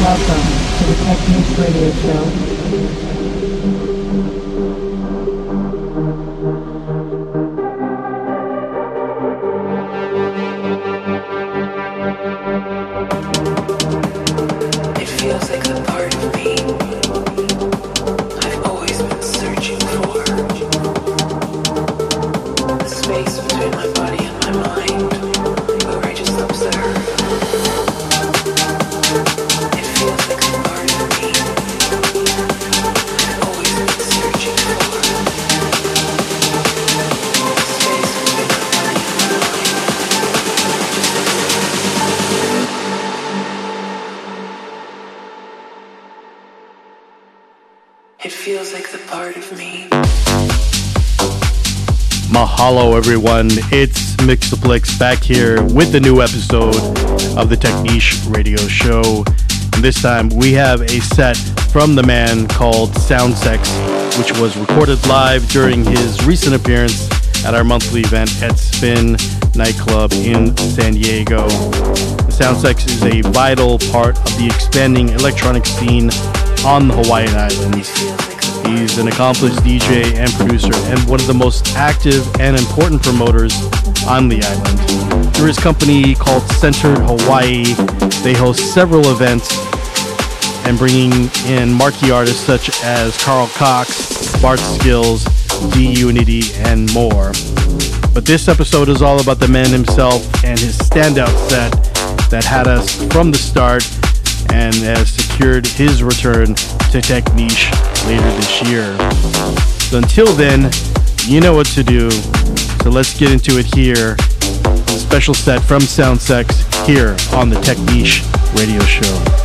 Welcome to the Techniche Radio Show. Mahalo, everyone. It's Mixoplex back here with a new episode of the Techniche Radio Show. And this time we have a set from the man called Sound Sex, which was recorded live during his recent appearance at our monthly event at Spin Nightclub in San Diego. Sound Sex is a vital part of the expanding electronic scene on the Hawaiian Islands. He's an accomplished DJ and producer and one of the most active and important promoters on the island. Through his company called Centered Hawaii, they host several events and bringing in marquee artists such as Carl Cox, Bart Skils, D Unity, and more. But this episode is all about the man himself and his standout set that had us from the start and has secured his return to Tech Techniche later this year. So until then, you know what to do. So let's get into it here. A special set from Soundsex here on the Tech Techniche radio show.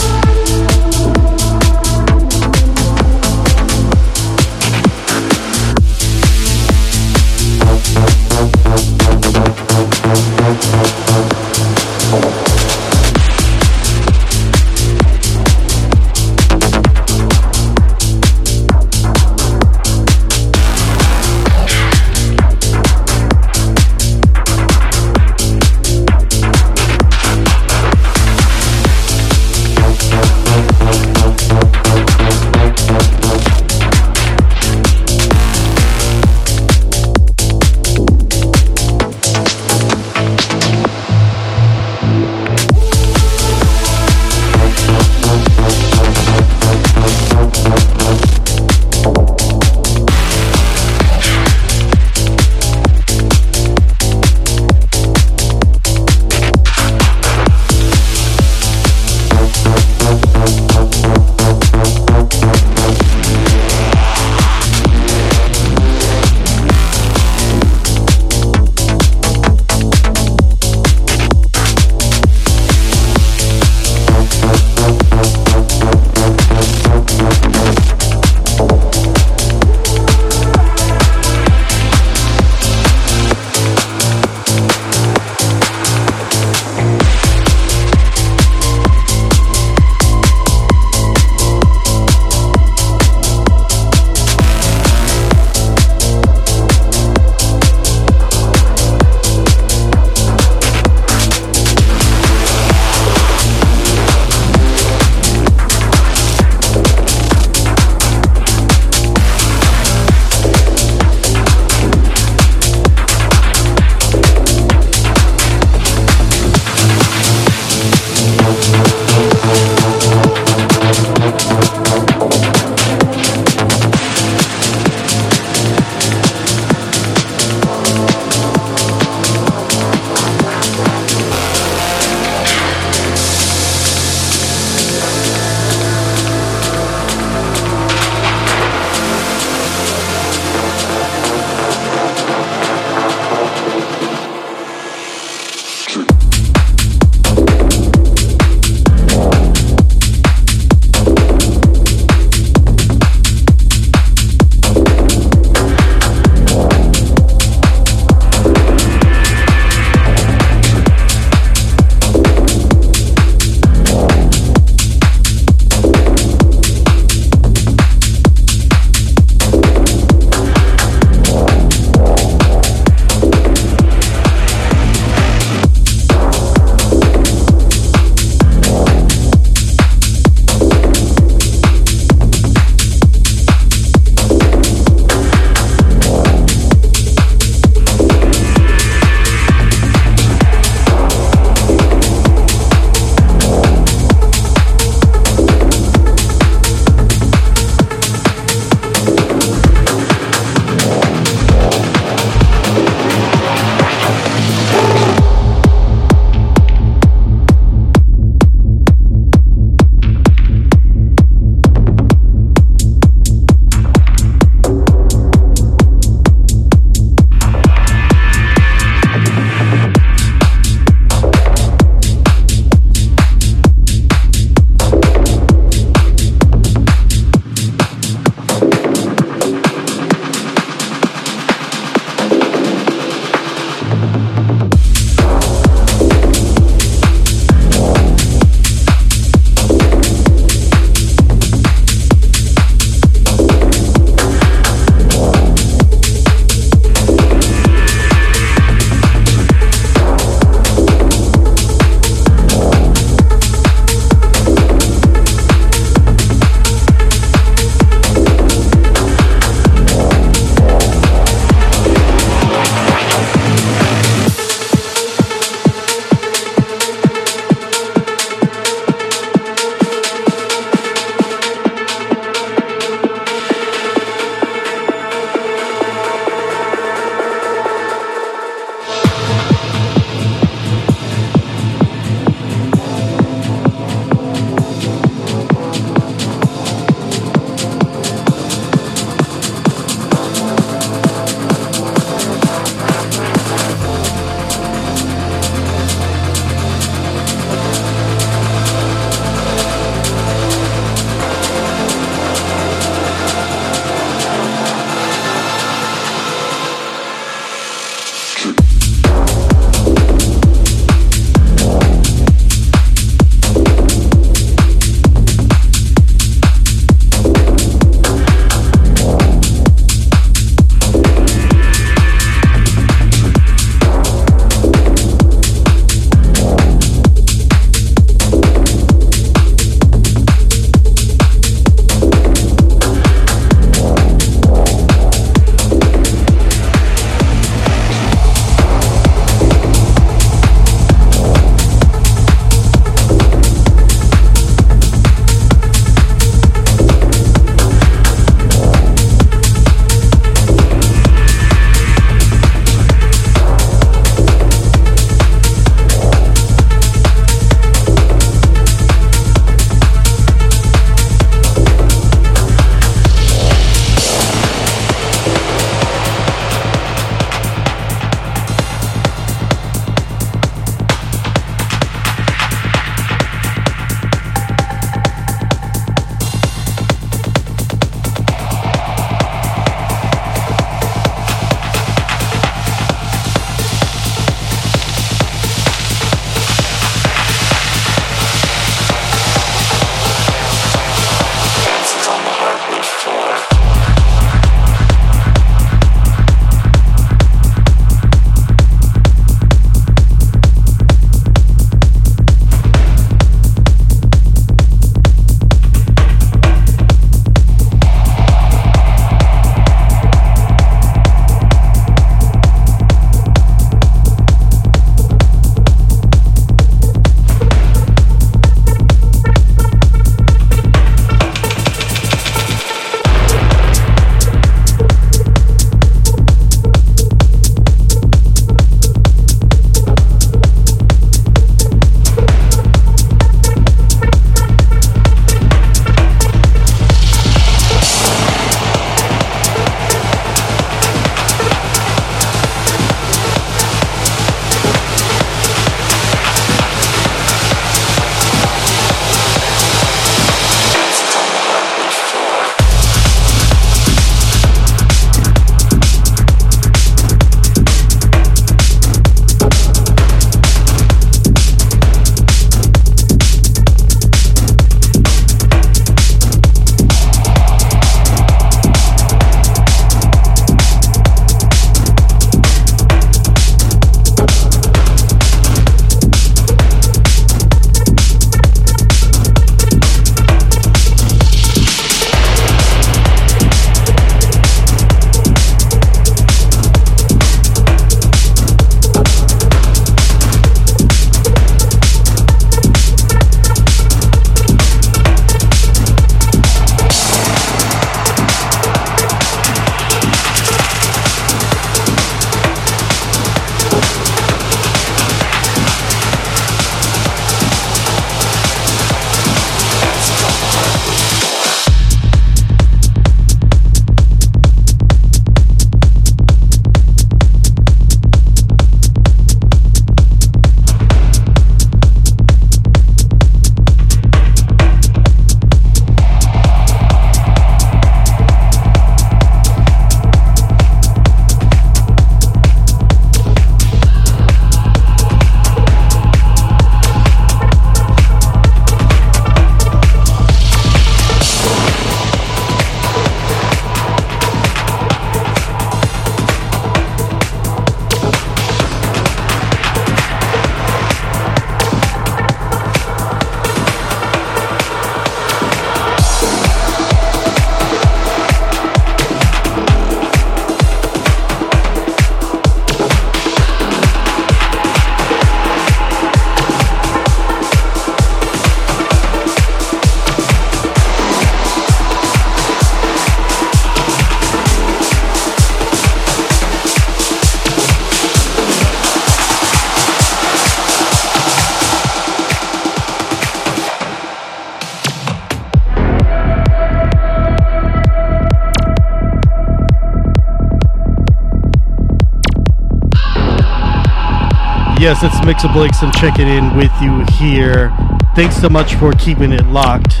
Yes, it's Mixablix. I'm checking in with you here. Thanks so much for keeping it locked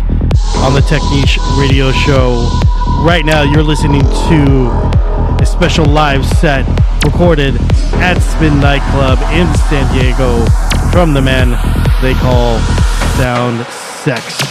on the Techniche radio show. Right now, you're listening to a special live set recorded at Spin Nightclub in San Diego from the man they call Sound Sex.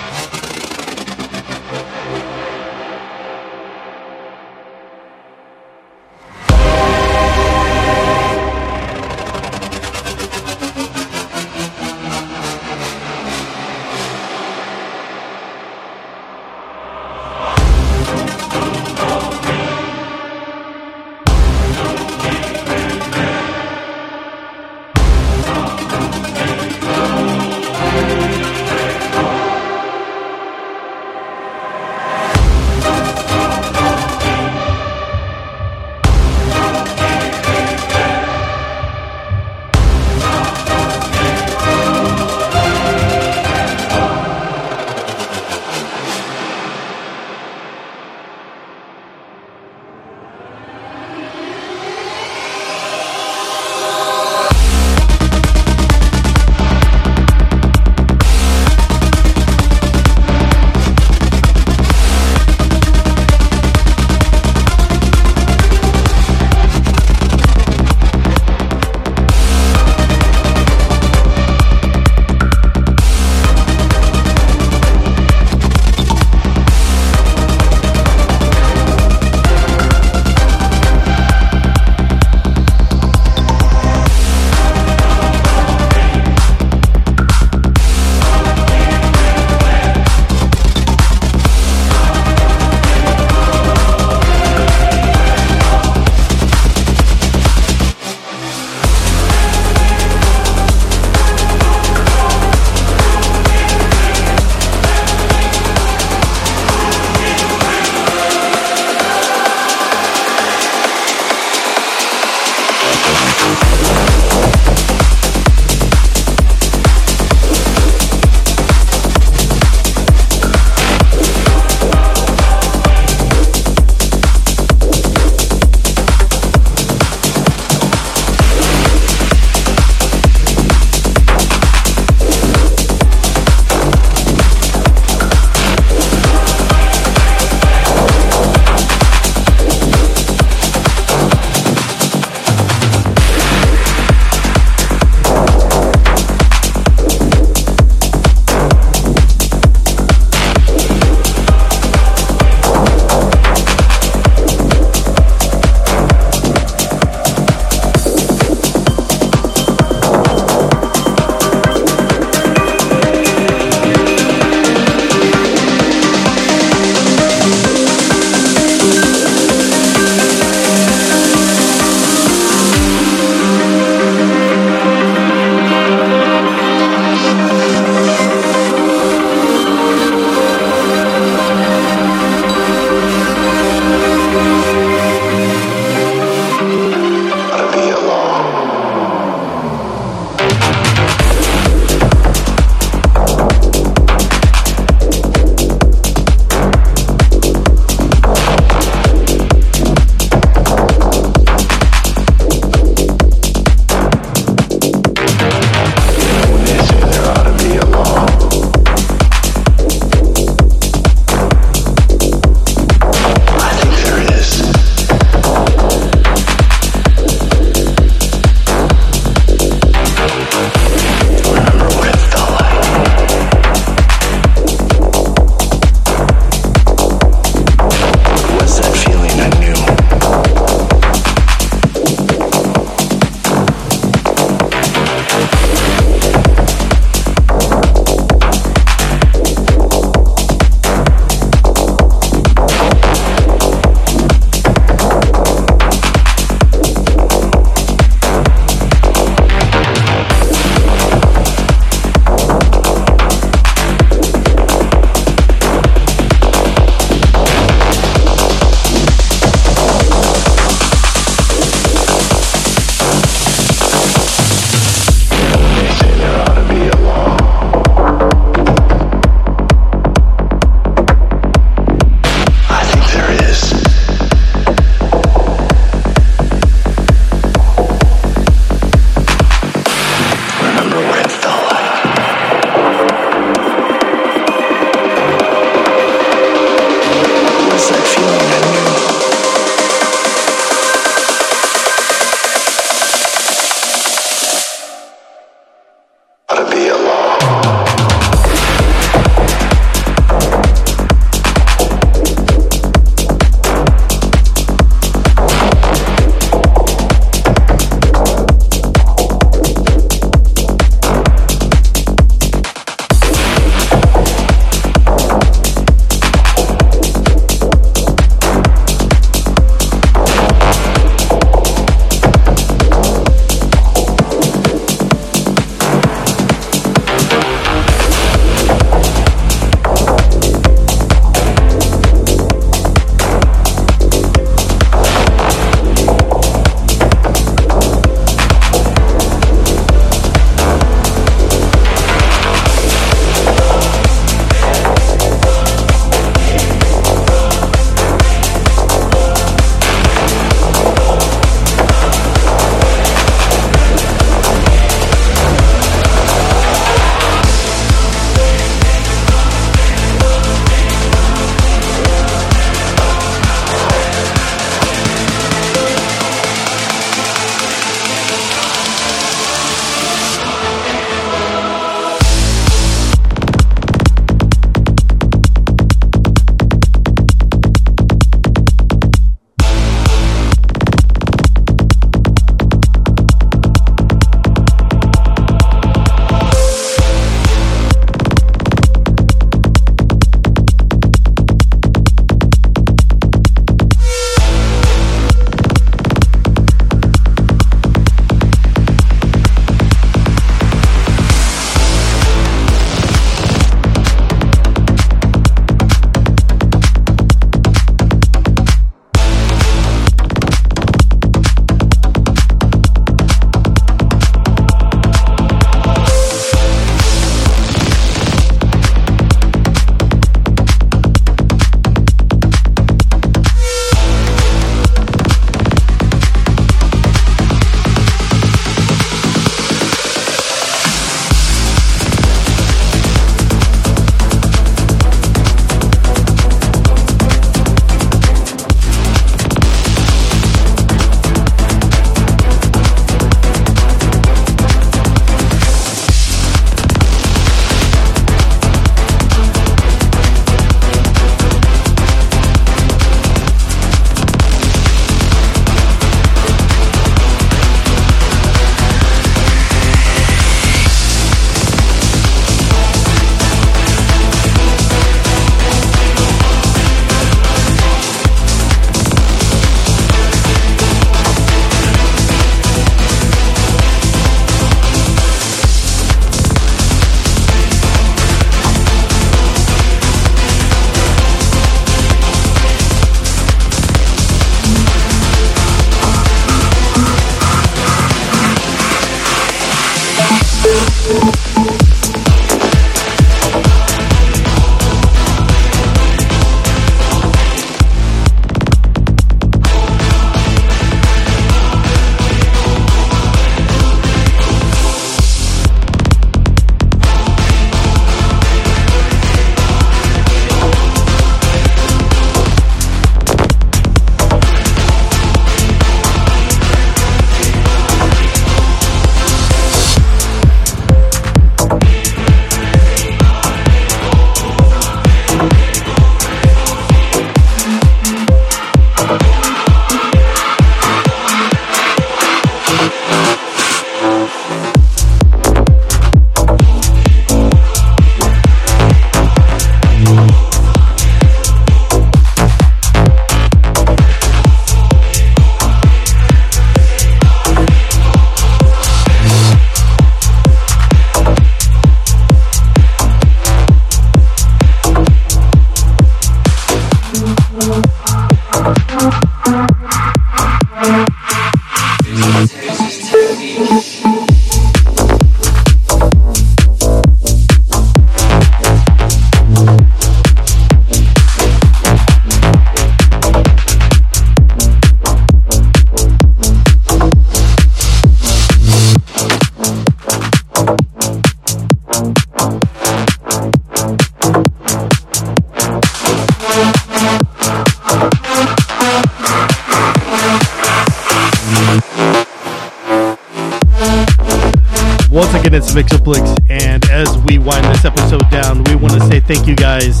Guys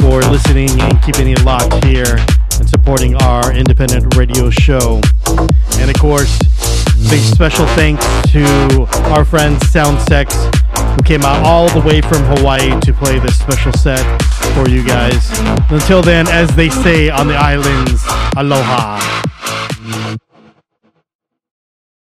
for listening and keeping it locked here and supporting our independent radio show. And of course, big special thanks to our friend Soundsex, who came out all the way from Hawaii to play this special set for you guys. Until then, as they say on the islands, aloha.